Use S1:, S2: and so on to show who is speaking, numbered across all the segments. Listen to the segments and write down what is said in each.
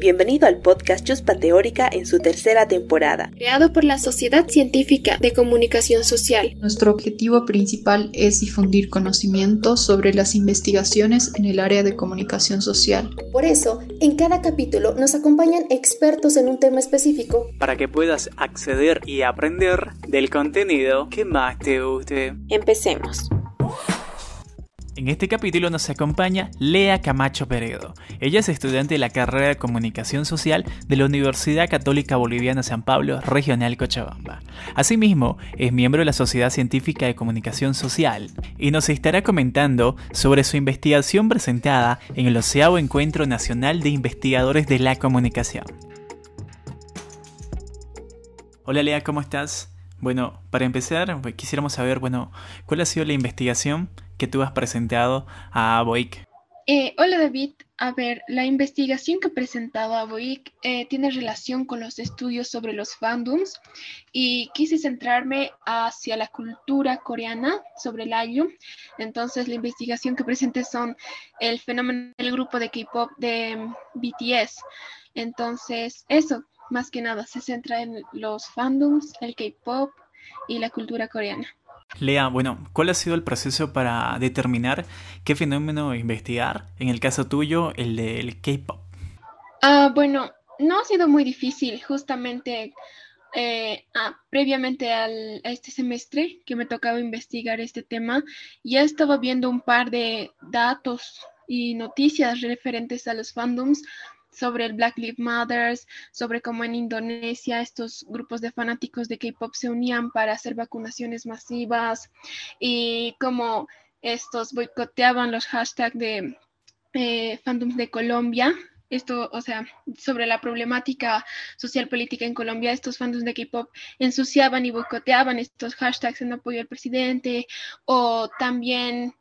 S1: Bienvenido al podcast Chuspa Teórica en su tercera temporada.
S2: Creado por la Sociedad Científica de Comunicación Social.
S3: Nuestro objetivo principal es difundir conocimiento sobre las investigaciones en el área de comunicación social.
S4: Por eso, en cada capítulo nos acompañan expertos en un tema específico.
S5: Para que puedas acceder y aprender del contenido que más te guste.
S1: Empecemos.
S5: En este capítulo nos acompaña Lea Camacho Peredo. Ella es estudiante de la carrera de Comunicación Social de la Universidad Católica Boliviana San Pablo, Regional Cochabamba. Asimismo, es miembro de la Sociedad Científica de Comunicación Social y nos estará comentando sobre su investigación presentada en el Oceavo Encuentro Nacional de Investigadores de la Comunicación. Hola Lea, ¿cómo estás? Bueno, para empezar, pues, quisiéramos saber, bueno, ¿cuál ha sido la investigación que tú has presentado a BOIC?
S2: Eh, hola David, a ver, la investigación que he presentado a BOIC eh, tiene relación con los estudios sobre los fandoms y quise centrarme hacia la cultura coreana sobre el ayu. Entonces la investigación que presenté son el fenómeno del grupo de K-pop de BTS. Entonces eso, más que nada, se centra en los fandoms, el K-pop y la cultura coreana.
S5: Lea, bueno, ¿cuál ha sido el proceso para determinar qué fenómeno investigar? En el caso tuyo, el del K-pop.
S2: Ah, bueno, no ha sido muy difícil, justamente eh, ah, previamente al, a este semestre que me tocaba investigar este tema, ya estaba viendo un par de datos y noticias referentes a los fandoms sobre el Black Lives Matter, sobre cómo en Indonesia estos grupos de fanáticos de K-pop se unían para hacer vacunaciones masivas y cómo estos boicoteaban los hashtags de eh, fandoms de Colombia. Esto, o sea, sobre la problemática social política en Colombia, estos fandoms de K-pop ensuciaban y boicoteaban estos hashtags en apoyo al presidente, o también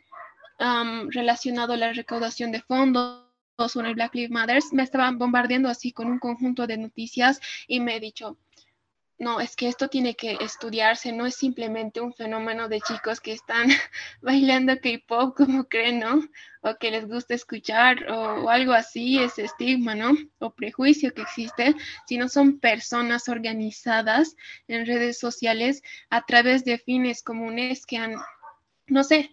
S2: relacionado a la recaudación de fondos sobre Black Lives Matter, me estaban bombardeando así con un conjunto de noticias y me he dicho, no, es que esto tiene que estudiarse, no es simplemente un fenómeno de chicos que están bailando K-pop como creen, ¿no? O que les gusta escuchar o, o, algo así, ese estigma, ¿no? O prejuicio que existe, sino son personas organizadas en redes sociales a través de fines comunes que han, no sé,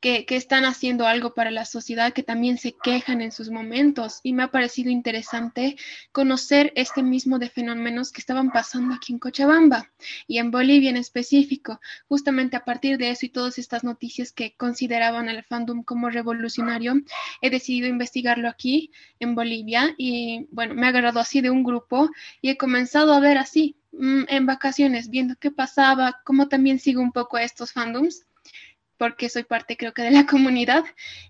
S2: que, están haciendo algo para la sociedad, que también se quejan en sus momentos. Y me ha parecido interesante conocer este mismo de fenómenos que estaban pasando aquí en Cochabamba y en Bolivia en específico. Justamente a partir de eso y todas estas noticias que consideraban al fandom como revolucionario, he decidido investigarlo aquí en Bolivia y bueno, me ha agarrado así de un grupo y he comenzado a ver así mm, en vacaciones, viendo qué pasaba, cómo también sigo un poco estos fandoms porque soy parte creo que de la comunidad.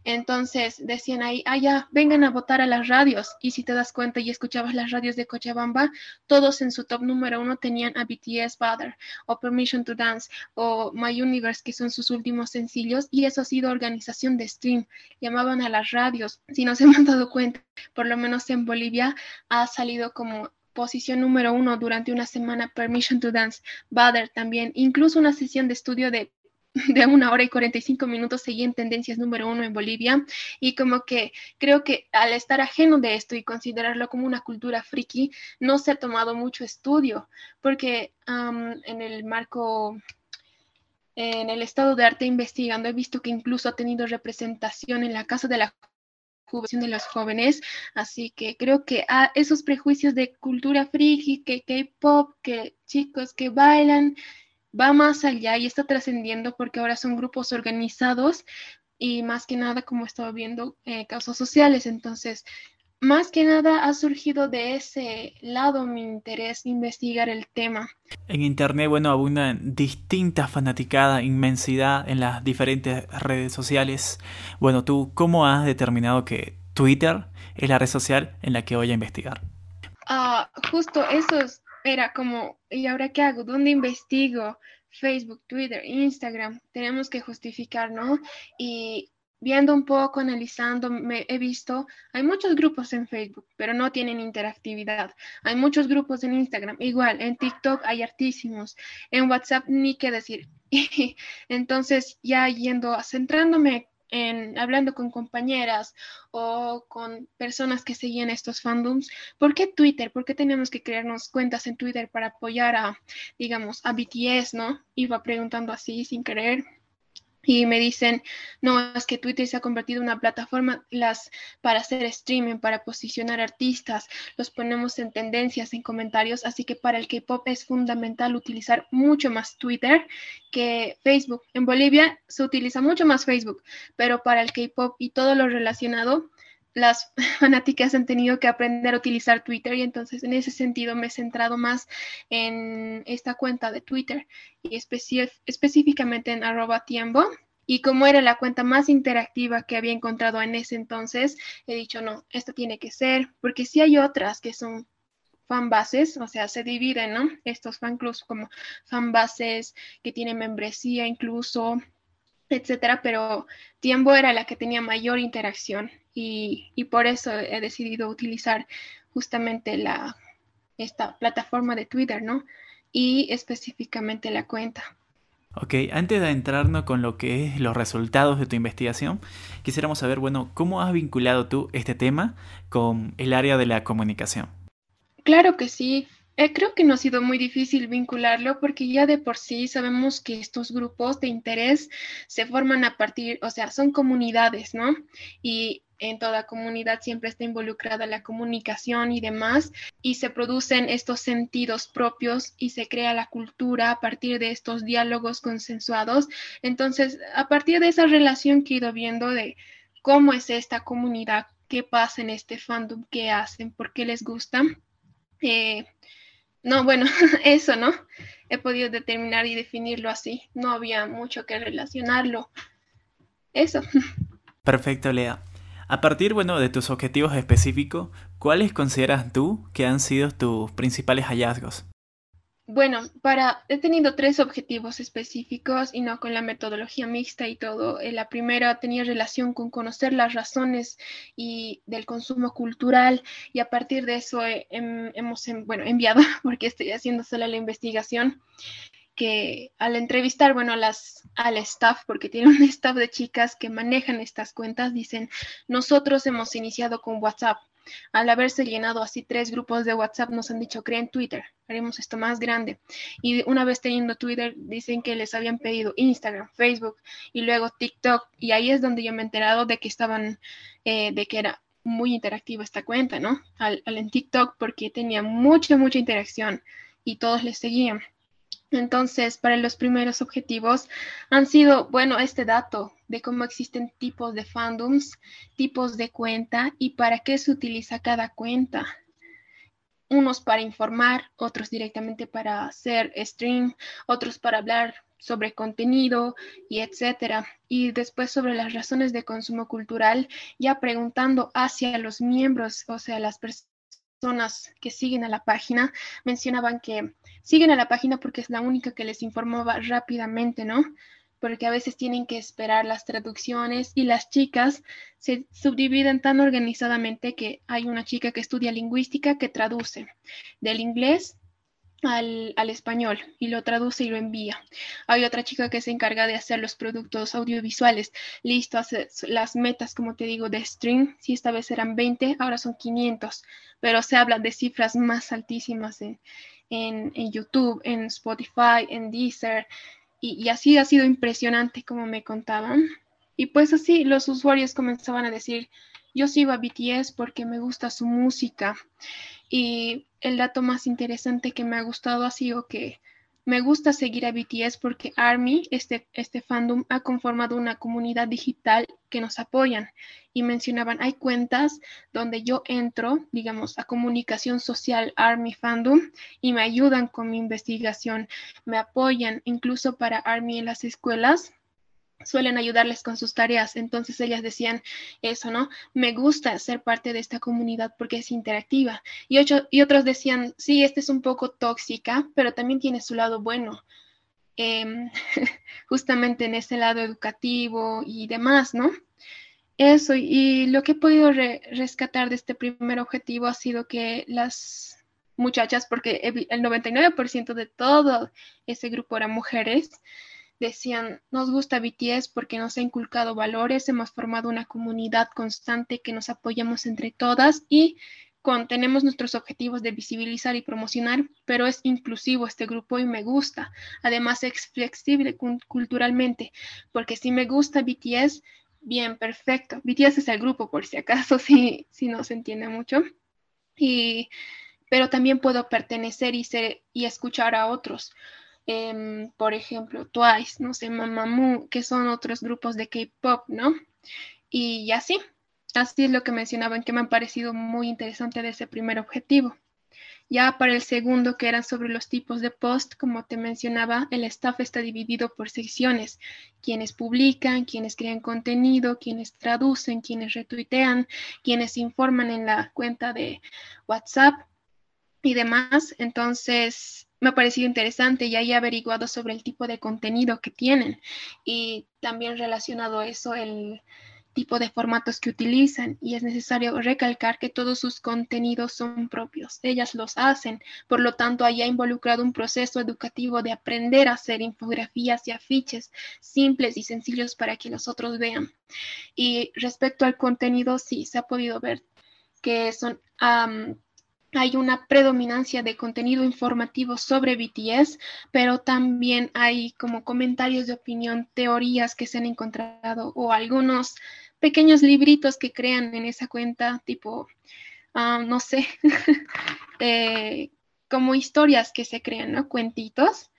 S2: Entonces decían ahí, ah, ya, vengan a votar a las radios. Y si te das cuenta y escuchabas las radios de Cochabamba, todos en su top número uno tenían a BTS Father o Permission to Dance o My Universe, que son sus últimos sencillos. Y eso ha sido organización de stream. Llamaban a las radios. Si no se han dado cuenta, por lo menos en Bolivia ha salido como posición número uno durante una semana Permission to Dance, Butter también, incluso una sesión de estudio de de una hora y 45 minutos seguí en tendencias número uno en Bolivia y como que creo que al estar ajeno de esto y considerarlo como una cultura friki, no se ha tomado mucho estudio, porque en el marco, en el estado de arte investigando, he visto que incluso ha tenido representación en la Casa de la Juventud de los Jóvenes, así que creo que a esos prejuicios de cultura friki, que K-pop, que chicos que bailan, va más allá y está trascendiendo porque ahora son grupos organizados y más que nada, como estaba viendo, eh, causas sociales. Entonces, más que nada ha surgido de ese lado mi interés investigar el tema.
S5: En Internet, bueno, abunda distinta fanaticada, inmensidad en las diferentes redes sociales. Bueno, tú, ¿cómo has determinado que Twitter es la red social en la que voy a investigar?
S2: Ah, justo eso es era como, ¿y ahora qué hago? ¿Dónde investigo? Facebook, Twitter, Instagram, tenemos que justificar, ¿no? Y viendo un poco, analizando, me he visto, hay muchos grupos en Facebook, pero no tienen interactividad. Hay muchos grupos en Instagram, igual, en TikTok hay hartísimos, en WhatsApp ni qué decir. Entonces, ya yendo, centrándome en, hablando con compañeras o con personas que seguían estos fandoms, ¿por qué Twitter? ¿Por qué tenemos que crearnos cuentas en Twitter para apoyar a, digamos, a BTS, ¿no? Iba preguntando así sin querer y me dicen, no, es que Twitter se ha convertido en una plataforma las, para hacer streaming, para posicionar artistas, los ponemos en tendencias, en comentarios, así que para el K-Pop es fundamental utilizar mucho más Twitter que Facebook. En Bolivia se utiliza mucho más Facebook, pero para el K-Pop y todo lo relacionado, las fanáticas han tenido que aprender a utilizar Twitter y entonces en ese sentido me he centrado más en esta cuenta de Twitter y específicamente en arroba tiempo. Y como era la cuenta más interactiva que había encontrado en ese entonces, he dicho, no, esta tiene que ser, porque si hay otras que son fanbases, o sea, se dividen, ¿no? Estos fan clubs como fanbases que tienen membresía incluso, etcétera, pero Tiempo era la que tenía mayor interacción y, por eso he decidido utilizar justamente la, esta plataforma de Twitter, ¿no? Y específicamente la cuenta.
S5: Ok, antes de entrarnos con lo que es los resultados de tu investigación, quisiéramos saber, bueno, ¿cómo has vinculado tú este tema con el área de la comunicación?
S2: Claro que sí. Eh, creo que no ha sido muy difícil vincularlo porque ya de por sí sabemos que estos grupos de interés se forman a partir, o sea, son comunidades, ¿no? Y en toda comunidad siempre está involucrada la comunicación y demás, y se producen estos sentidos propios y se crea la cultura a partir de estos diálogos consensuados. Entonces, a partir de esa relación que he ido viendo de cómo es esta comunidad, qué pasa en este fandom, qué hacen, por qué les gusta, eh, no, bueno, eso, ¿no? He podido determinar y definirlo así. No había mucho que relacionarlo. Eso.
S5: Perfecto, Lea. A partir, bueno, de tus objetivos específicos, ¿cuáles consideras tú que han sido tus principales hallazgos?
S2: Bueno, para he tenido tres objetivos específicos y no con la metodología mixta y todo. Eh, la primera tenía relación con conocer las razones y del consumo cultural y a partir de eso hemos bueno, enviado, porque estoy haciendo sola la investigación, que al entrevistar, bueno, las, al staff, porque tiene un staff de chicas que manejan estas cuentas, dicen, nosotros hemos iniciado con WhatsApp al haberse llenado así tres grupos de WhatsApp, nos han dicho, creen Twitter, haremos esto más grande. Y una vez teniendo Twitter, dicen que les habían pedido Instagram, Facebook y luego TikTok. Y ahí es donde yo me he enterado de que estaban, eh, de que era muy interactiva esta cuenta, ¿no? Al, al en TikTok porque tenía mucha, mucha interacción y todos les seguían. Entonces, para los primeros objetivos han sido, bueno, este dato de cómo existen tipos de fandoms, tipos de cuenta y para qué se utiliza cada cuenta. Unos para informar, otros directamente para hacer stream, otros para hablar sobre contenido y etcétera. Y después sobre las razones de consumo cultural, ya preguntando hacia los miembros, o sea, las personas que siguen a la página, mencionaban que siguen a la página porque es la única que les informaba rápidamente, ¿no? Porque a veces tienen que esperar las traducciones y las chicas se subdividen tan organizadamente que hay una chica que estudia lingüística que traduce del inglés al, español y lo traduce y lo envía. Hay otra chica que se encarga de hacer los productos audiovisuales. Listo, hace las metas, como te digo, de stream. Si esta vez eran 20, ahora son 500, pero se habla de cifras más altísimas en, en, YouTube, en Spotify, en Deezer, y, así ha sido impresionante como me contaban. Y pues así los usuarios comenzaban a decir, yo sigo a BTS porque me gusta su música. Y el dato más interesante que me ha gustado ha sido que me gusta seguir a BTS porque ARMY, este, este fandom, ha conformado una comunidad digital que nos apoyan. Y mencionaban, hay cuentas donde yo entro, digamos, a comunicación social ARMY fandom y me ayudan con mi investigación, me apoyan incluso para ARMY en las escuelas suelen ayudarles con sus tareas. Entonces ellas decían eso, ¿no? Me gusta ser parte de esta comunidad porque es interactiva. Y, y otros decían, sí, esta es un poco tóxica, pero también tiene su lado bueno. Em, justamente en ese lado educativo y demás, ¿no? Eso, y lo que he podido rescatar de este primer objetivo ha sido que las muchachas, porque el 99% de todo ese grupo eran mujeres, decían, nos gusta BTS porque nos ha inculcado valores, hemos formado una comunidad constante que nos apoyamos entre todas y con, tenemos nuestros objetivos de visibilizar y promocionar, pero es inclusivo este grupo y me gusta. Además es flexible culturalmente, porque si me gusta BTS, bien, perfecto. BTS es el grupo, por si acaso, si, si no se entiende mucho. Y, pero también puedo pertenecer y, ser, y escuchar a otros. Em, por ejemplo, Twice, no sé, Mamamoo, que son otros grupos de K-pop, ¿no? Y así. Así es lo que mencionaban que me ha parecido muy interesante de ese primer objetivo. Ya para el segundo, que eran sobre los tipos de post, como te mencionaba, el staff está dividido por secciones, quienes publican, quienes crean contenido, quienes traducen, quienes retuitean, quienes informan en la cuenta de WhatsApp y demás. Entonces, me ha parecido interesante y he averiguado sobre el tipo de contenido que tienen y también relacionado a eso el tipo de formatos que utilizan y es necesario recalcar que todos sus contenidos son propios. Ellas los hacen, por lo tanto, haya involucrado un proceso educativo de aprender a hacer infografías y afiches simples y sencillos para que los otros vean. Y respecto al contenido, sí, se ha podido ver que son... hay una predominancia de contenido informativo sobre BTS, pero también hay como comentarios de opinión, teorías que se han encontrado o algunos pequeños libritos que crean en esa cuenta, tipo, ah, no sé, eh, como historias que se crean, ¿no? Cuentitos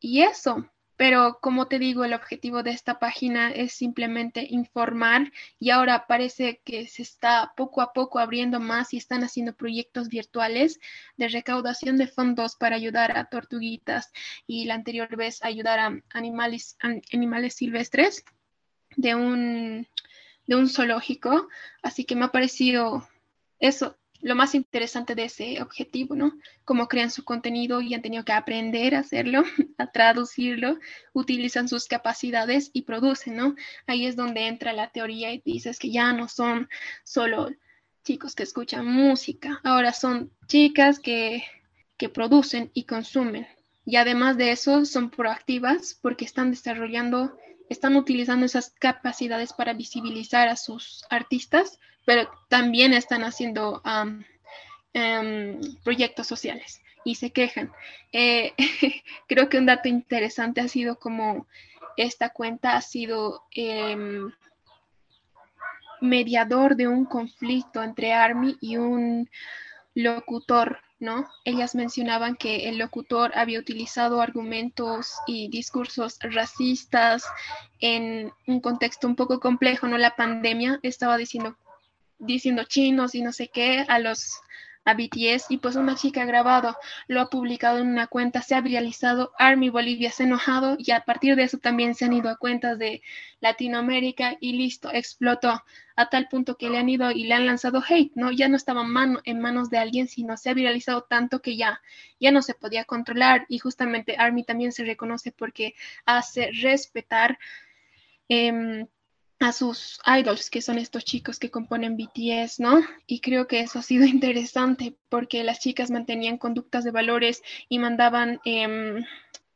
S2: y eso. Pero como te digo, el objetivo de esta página es simplemente informar y ahora parece que se está poco a poco abriendo más y están haciendo proyectos virtuales de recaudación de fondos para ayudar a tortuguitas y la anterior vez ayudar a animales, animales silvestres de un de un zoológico, así que me ha parecido eso lo más interesante de ese objetivo, ¿no? Cómo crean su contenido y han tenido que aprender a hacerlo, a traducirlo, utilizan sus capacidades y producen, ¿no? Ahí es donde entra la teoría y dices que ya no son solo chicos que escuchan música, ahora son chicas que, que producen y consumen. Y además de eso, son proactivas porque están desarrollando están utilizando esas capacidades para visibilizar a sus artistas, pero también están haciendo em, proyectos sociales y se quejan. Eh, creo que un dato interesante ha sido como esta cuenta ha sido em, mediador de un conflicto entre Army y un locutor ¿no? Ellas mencionaban que el locutor había utilizado argumentos y discursos racistas en un contexto un poco complejo, ¿no? La pandemia estaba diciendo, diciendo chinos y no sé qué a los a BTS y pues una chica ha grabado, lo ha publicado en una cuenta, se ha viralizado, Army Bolivia se ha enojado y a partir de eso también se han ido a cuentas de Latinoamérica y listo, explotó a tal punto que le han ido y le han lanzado hate, ¿no? Ya no estaba mano, en manos de alguien, sino se ha viralizado tanto que ya, ya no se podía controlar y justamente Army también se reconoce porque hace respetar eh, a sus idols, que son estos chicos que componen BTS, ¿no? Y creo que eso ha sido interesante porque las chicas mantenían conductas de valores y mandaban em,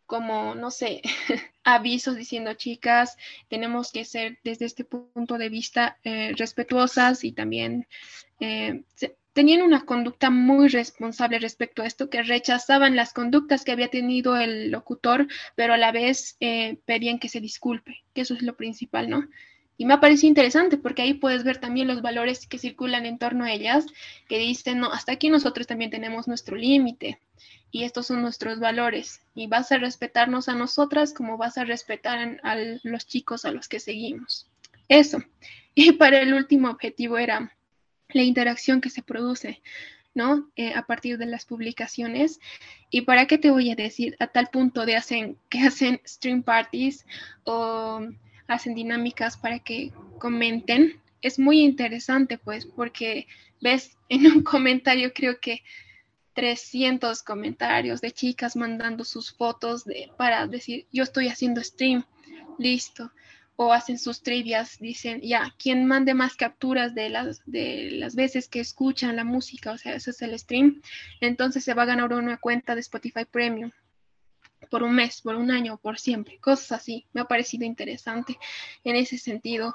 S2: como, no sé, avisos diciendo, chicas, tenemos que ser desde este punto de vista eh, respetuosas y también eh, tenían una conducta muy responsable respecto a esto, que rechazaban las conductas que había tenido el locutor, pero a la vez eh, pedían que se disculpe, que eso es lo principal, ¿no? Y me ha parecido interesante porque ahí puedes ver también los valores que circulan en torno a ellas, que dicen, no, hasta aquí nosotros también tenemos nuestro límite y estos son nuestros valores y vas a respetarnos a nosotras como vas a respetar a los chicos a los que seguimos. Eso. Y para el último objetivo era la interacción que se produce, ¿no? Eh, a partir de las publicaciones. ¿Y para qué te voy a decir? A tal punto de hacen, que hacen stream parties o hacen dinámicas para que comenten. Es muy interesante, pues, porque ves en un comentario, creo que 300 comentarios de chicas mandando sus fotos de, para decir, yo estoy haciendo stream, listo. O hacen sus trivias, dicen, ya, quien mande más capturas de las, de las veces que escuchan la música, o sea, ese es el stream, entonces se va a ganar una cuenta de Spotify Premium por un mes, por un año, por siempre, cosas así. Me ha parecido interesante en ese sentido.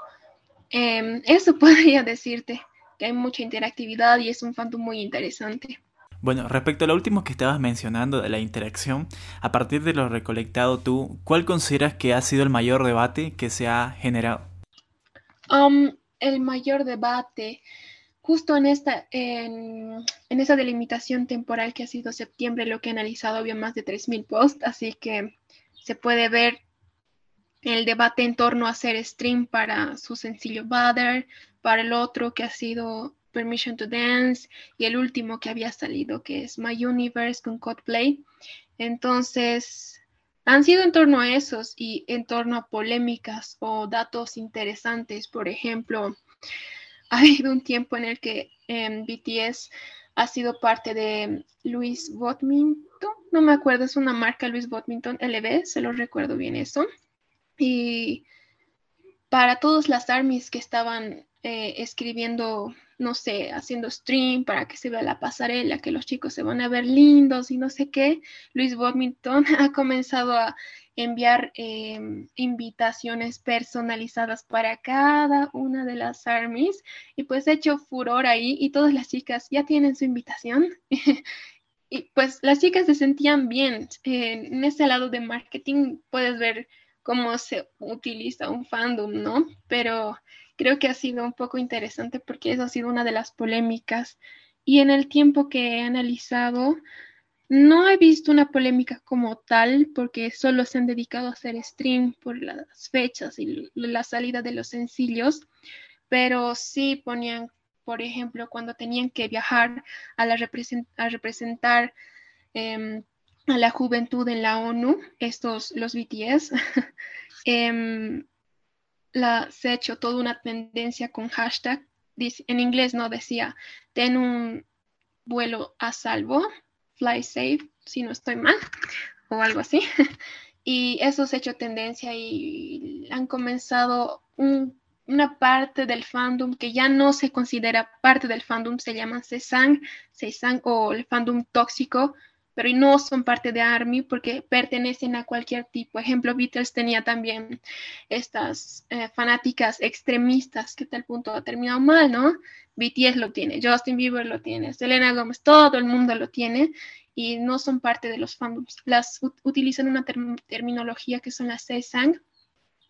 S2: Em, eso podría decirte, que hay mucha interactividad y es un fandom muy interesante.
S5: Bueno, respecto a lo último que estabas mencionando de la interacción, a partir de lo recolectado tú, ¿cuál consideras que ha sido el mayor debate que se ha generado?
S2: Um, el mayor debate, justo en esta, en, en esa delimitación temporal que ha sido septiembre, lo que he analizado había más de 3.000 posts, así que se puede ver el debate en torno a hacer stream para su sencillo Butter, para el otro que ha sido Permission to Dance y el último que había salido que es My Universe con Codeplay. Entonces, han sido en torno a esos y en torno a polémicas o datos interesantes. Por ejemplo, ha habido un tiempo en el que em, BTS ha sido parte de Louis Vuitton, no me acuerdo, es una marca Louis Vuitton LV, se lo recuerdo bien eso. Y para todas las armies que estaban eh, escribiendo, no sé, haciendo stream para que se vea la pasarela, que los chicos se van a ver lindos y no sé qué, Luis Bodminton ha comenzado a enviar em, invitaciones personalizadas para cada una de las armies y pues ha hecho furor ahí y todas las chicas ya tienen su invitación. y pues las chicas se sentían bien. en ese lado de marketing puedes ver cómo se utiliza un fandom, ¿no? Pero creo que ha sido un poco interesante porque eso ha sido una de las polémicas. Y en el tiempo que he analizado, no he visto una polémica como tal porque solo se han dedicado a hacer stream por las fechas y la salida de los sencillos, pero sí ponían, por ejemplo, cuando tenían que viajar a, la a representar em, a la juventud en la ONU, estos, los BTS, em, la, se ha hecho toda una tendencia con hashtag, en inglés no decía, ten un vuelo a salvo, fly safe, si no estoy mal, o algo así. Y eso se ha hecho tendencia y han comenzado una parte del fandom que ya no se considera parte del fandom, se llama Cezanne, Cezanne o el fandom tóxico, pero no son parte de ARMY porque pertenecen a cualquier tipo. Ejemplo, Beatles tenía también estas eh, fanáticas extremistas que tal punto ha terminado mal, ¿no? BTS lo tiene, Justin Bieber lo tiene, Selena Gomez, todo el mundo lo tiene y no son parte de los fandoms. Las utilizan una terminología que son las CSANG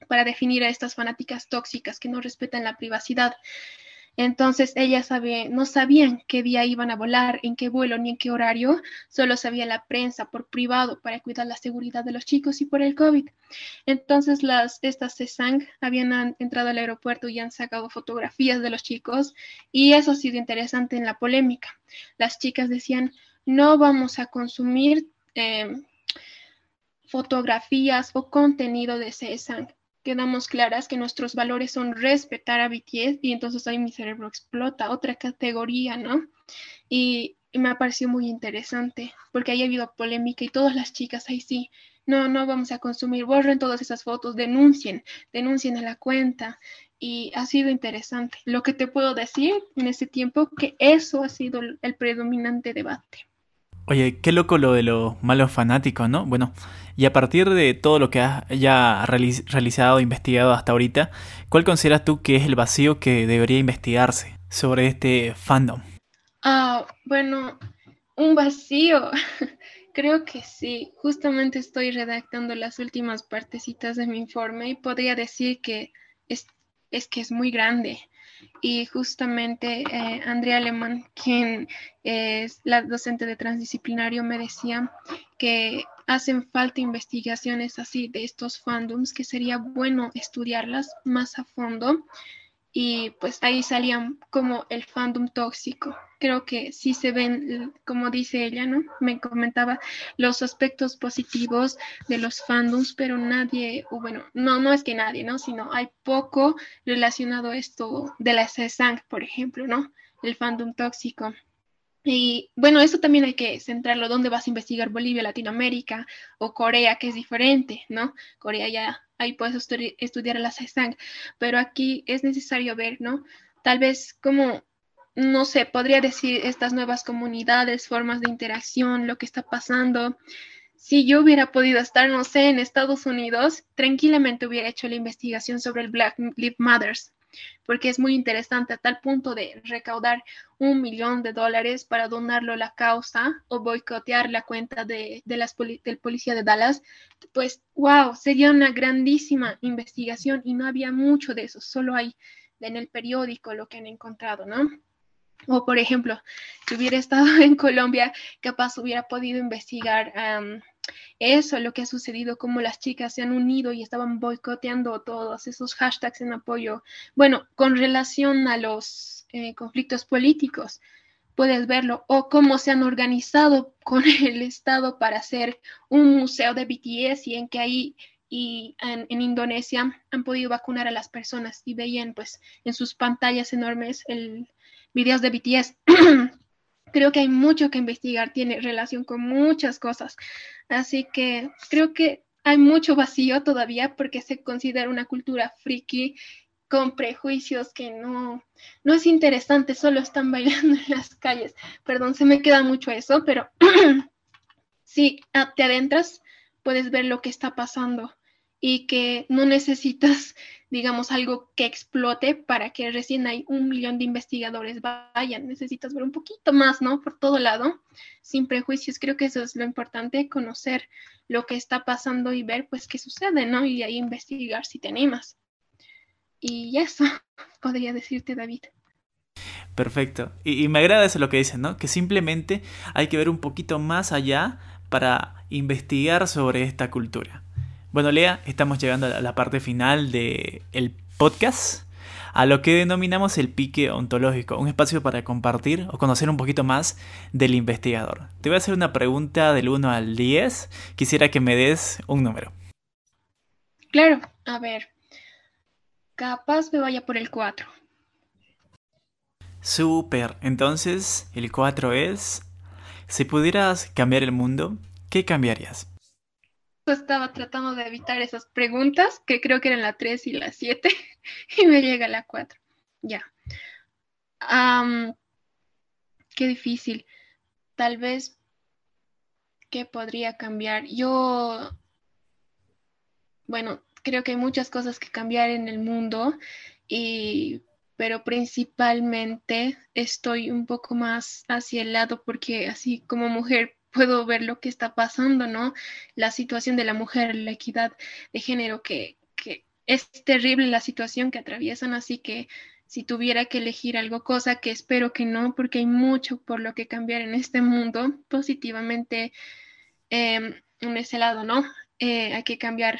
S2: para definir a estas fanáticas tóxicas que no respetan la privacidad. Entonces ellas no sabían qué día iban a volar, en qué vuelo ni en qué horario, solo sabía la prensa por privado para cuidar la seguridad de los chicos y por el COVID. Entonces las, estas CESANG habían entrado al aeropuerto y han sacado fotografías de los chicos y eso ha sido interesante en la polémica. Las chicas decían, no vamos a consumir em, fotografías o contenido de CESANG quedamos claras que nuestros valores son respetar a BTS y entonces ahí mi cerebro explota, otra categoría, ¿no? Y, me ha parecido muy interesante porque ahí ha habido polémica y todas las chicas ahí sí, no, no vamos a consumir, borren todas esas fotos, denuncien, denuncien a la cuenta y ha sido interesante. Lo que te puedo decir en ese tiempo que eso ha sido el predominante debate.
S5: Oye, qué loco lo de los malos fanáticos, ¿no? Bueno, y a partir de todo lo que has ya realizado, investigado hasta ahorita, ¿cuál consideras tú que es el vacío que debería investigarse sobre este fandom?
S2: Ah, bueno, un vacío. Creo que sí. Justamente estoy redactando las últimas partecitas de mi informe y podría decir que es que es muy grande y justamente eh, Andrea Alemán, quien es la docente de transdisciplinario, me decía que hacen falta investigaciones así de estos fandoms, que sería bueno estudiarlas más a fondo y pues ahí salían como el fandom tóxico. Creo que sí se ven, como dice ella, ¿no? Me comentaba los aspectos positivos de los fandoms, pero nadie, o bueno, no, no es que nadie, ¿no? Sino hay poco relacionado a esto de la SESANG, por ejemplo, ¿no? El fandom tóxico. Y bueno, eso también hay que centrarlo. ¿Dónde vas a investigar Bolivia, Latinoamérica o Corea, que es diferente, ¿no? Corea ya, ahí puedes estudiar la CESANG, pero aquí es necesario ver, ¿no? Tal vez como, no sé, podría decir estas nuevas comunidades, formas de interacción, lo que está pasando. si yo hubiera podido estar, no sé, en Estados Unidos, tranquilamente hubiera hecho la investigación sobre el Black Lives Matters porque es muy interesante a tal punto de recaudar un millón de dólares para donarlo a la causa o boicotear la cuenta de, las del policía de Dallas, pues wow, sería una grandísima investigación y no había mucho de eso, solo hay en el periódico lo que han encontrado, ¿no? O por ejemplo, si hubiera estado en Colombia, capaz hubiera podido investigar eso, lo que ha sucedido, cómo las chicas se han unido y estaban boicoteando todos esos hashtags en apoyo. Bueno, con relación a los eh, conflictos políticos, puedes verlo, o cómo se han organizado con el Estado para hacer un museo de BTS y en que ahí y en, en, Indonesia han podido vacunar a las personas y veían pues en sus pantallas enormes el videos de BTS. creo que hay mucho que investigar, tiene relación con muchas cosas. Así que creo que hay mucho vacío todavía porque se considera una cultura friki con prejuicios que no, no es interesante, solo están bailando en las calles. Perdón, se me queda mucho eso, pero si te adentras, puedes ver lo que está pasando y que no necesitas, digamos, algo que explote para que recién hay un millón de investigadores vayan. Necesitas ver un poquito más, ¿no? Por todo lado, sin prejuicios. Creo que eso es lo importante, conocer lo que está pasando y ver, pues, qué sucede, ¿no? Y ahí investigar si te animas. Y eso podría decirte, David.
S5: Perfecto. Y, me agrada eso lo que dicen, ¿no? Que simplemente hay que ver un poquito más allá para investigar sobre esta cultura. Bueno, Lea, estamos llegando a la parte final del el podcast, a lo que denominamos el pique ontológico, un espacio para compartir o conocer un poquito más del investigador. Te voy a hacer una pregunta del 1 al 10. Quisiera que me des un número.
S2: Claro, a ver. Capaz me vaya por el 4.
S5: Super. Entonces, el 4 es... Si pudieras cambiar el mundo, ¿qué cambiarías?
S2: Estaba tratando de evitar esas preguntas, que creo que eran la 3 y la 7, y me llega la 4. Ya. qué difícil. Tal vez, ¿qué podría cambiar? Yo, bueno, creo que hay muchas cosas que cambiar en el mundo, y, pero principalmente estoy un poco más hacia el lado porque así como mujer puedo ver lo que está pasando, ¿no? La situación de la mujer, la equidad de género, que, es terrible la situación que atraviesan, así que si tuviera que elegir algo, cosa que espero que no, porque hay mucho por lo que cambiar en este mundo positivamente em, en ese lado, ¿no? Eh, hay que cambiar,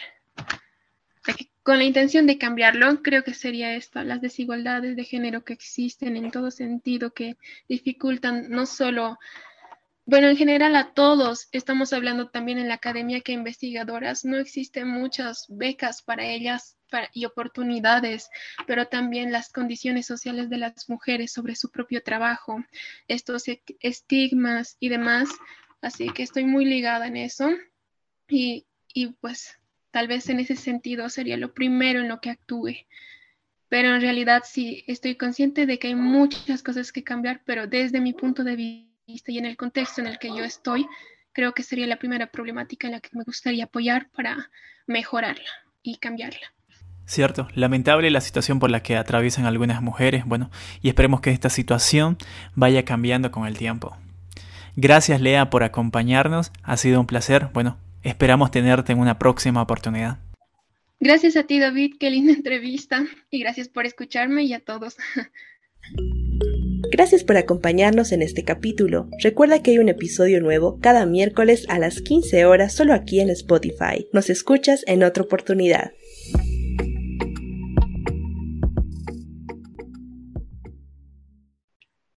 S2: con la intención de cambiarlo, creo que sería esto, las desigualdades de género que existen en todo sentido, que dificultan no solo bueno, en general a todos, estamos hablando también en la academia que investigadoras, no existen muchas becas para ellas y oportunidades, pero también las condiciones sociales de las mujeres sobre su propio trabajo, estos e-, estigmas y demás. Así que estoy muy ligada en eso y, y pues tal vez en ese sentido sería lo primero en lo que actúe. Pero en realidad sí, estoy consciente de que hay muchas cosas que cambiar, pero desde mi punto de vista y en el contexto en el que yo estoy, creo que sería la primera problemática en la que me gustaría apoyar para mejorarla y cambiarla.
S5: Cierto, lamentable la situación por la que atraviesan algunas mujeres, bueno, y esperemos que esta situación vaya cambiando con el tiempo. Gracias Lea por acompañarnos, ha sido un placer, bueno, esperamos tenerte en una próxima oportunidad.
S2: Gracias a ti David, qué linda entrevista y gracias por escucharme y a todos.
S1: Gracias por acompañarnos en este capítulo. Recuerda que hay un episodio nuevo cada miércoles a las 15 horas solo aquí en Spotify. Nos escuchas en otra oportunidad.